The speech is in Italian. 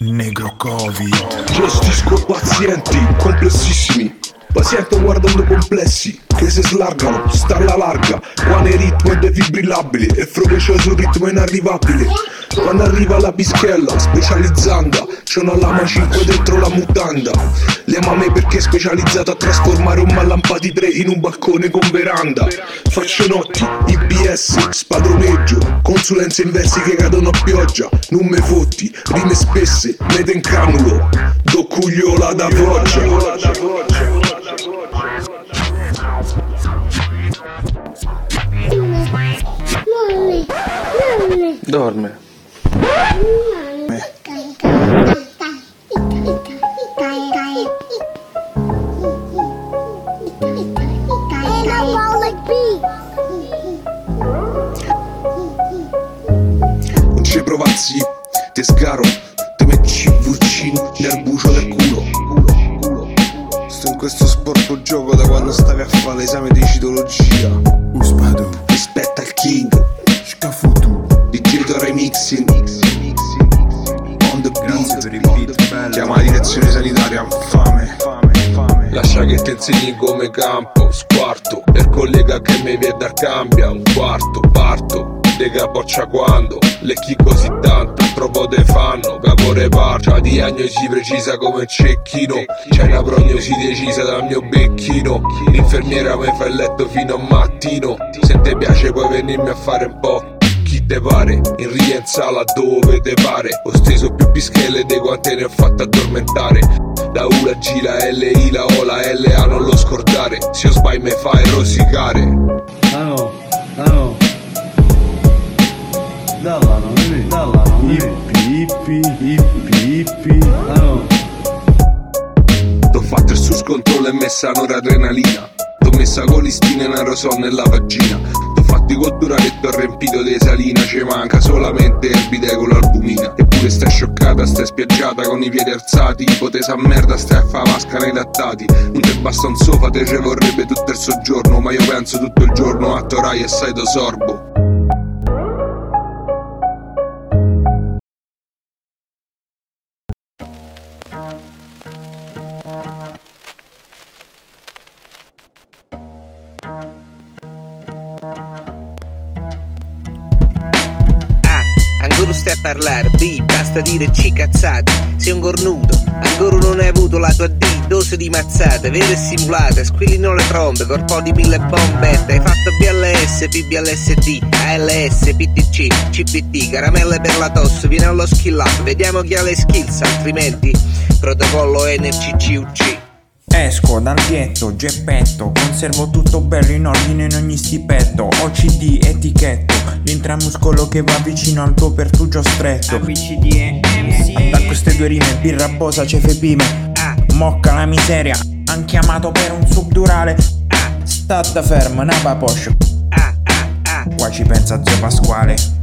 Negro Covid. Gestisco pazienti complessissimi. Paziente guardando complessi che si slargano, sta alla larga. Quando il ritmo è defibrillabile e sul ritmo inarrivabile. Quando arriva la bischella, specializzanda, c'è una lama 5 dentro la mutanda. Le me perché è specializzata a trasformare un mallampa di 3 in un balcone con veranda. Faccio notti, IBS, spadroneggio, consulenze inversi che cadono a pioggia. Non me fotti, rime spesse, mete in canulo, do cugliola da foggia. Dorme. Non ci provazzi, te sgaro, te metti vicino nel bucio del culo. Sto in questo sporco gioco da quando stavi a fare l'esame di citologia. Uspado. Rispetta il king, Scafutu. DJ remixing. Lascia che ti insegni come campo, squarto. Per collega che mi vede cambia Un quarto, parto. Dega boccia quando Le chi così tanto Proprio te fanno Capo reparto La diagnosi precisa come un cecchino. C'è una prognosi decisa dal mio becchino. L'infermiera mi fa il letto fino a mattino. Se ti piace puoi venirmi a fare un po' chi te pare. In rienza dove te pare. Ho steso più pischelle di quante ne ho fatte addormentare Da U la G la L I la O la L A non lo scordare Se io sbagli me fai rosicare Amo, amo. Dall'ano, vedi? Dall'ano, vedi? Ippi, ippi, ippi. Amo. T'ho fatto il sus controllo e messa noradrenalina T'ho messa colistina e una rosò nella vagina E t'ho riempito di salina Ci manca solamente il bidè con l'albumina. Eppure stai scioccata, stai spiaggiata con i piedi alzati Ipotesa a merda, stai a fa vasca nei lattati. Non ti basta un sofà, te ci vorrebbe tutto il soggiorno Ma io penso tutto il giorno a Torai e sai do sorbo a parlare, B, basta dire C cazzate, sei un cornuto, ancora non hai avuto la tua D, dose di mazzate, vere e simulate, squillino le trombe, corpo di mille bombette, hai fatto BLS, PBLSD, ALS, PTC, CBT, caramelle per la tosse, vieni allo skill up, vediamo chi ha le skills, altrimenti protocollo NCCUC. Esco dal ghetto, geppetto, conservo tutto bello in ordine in ogni stipetto. OCD, etichetto, l'intramuscolo che va vicino al tuo pertugio stretto. Da queste due rime, birra bosa, cefe pime. Mocca la miseria, han chiamato per un subdurale. State fermo, napa poscio. Qua ci pensa zio Pasquale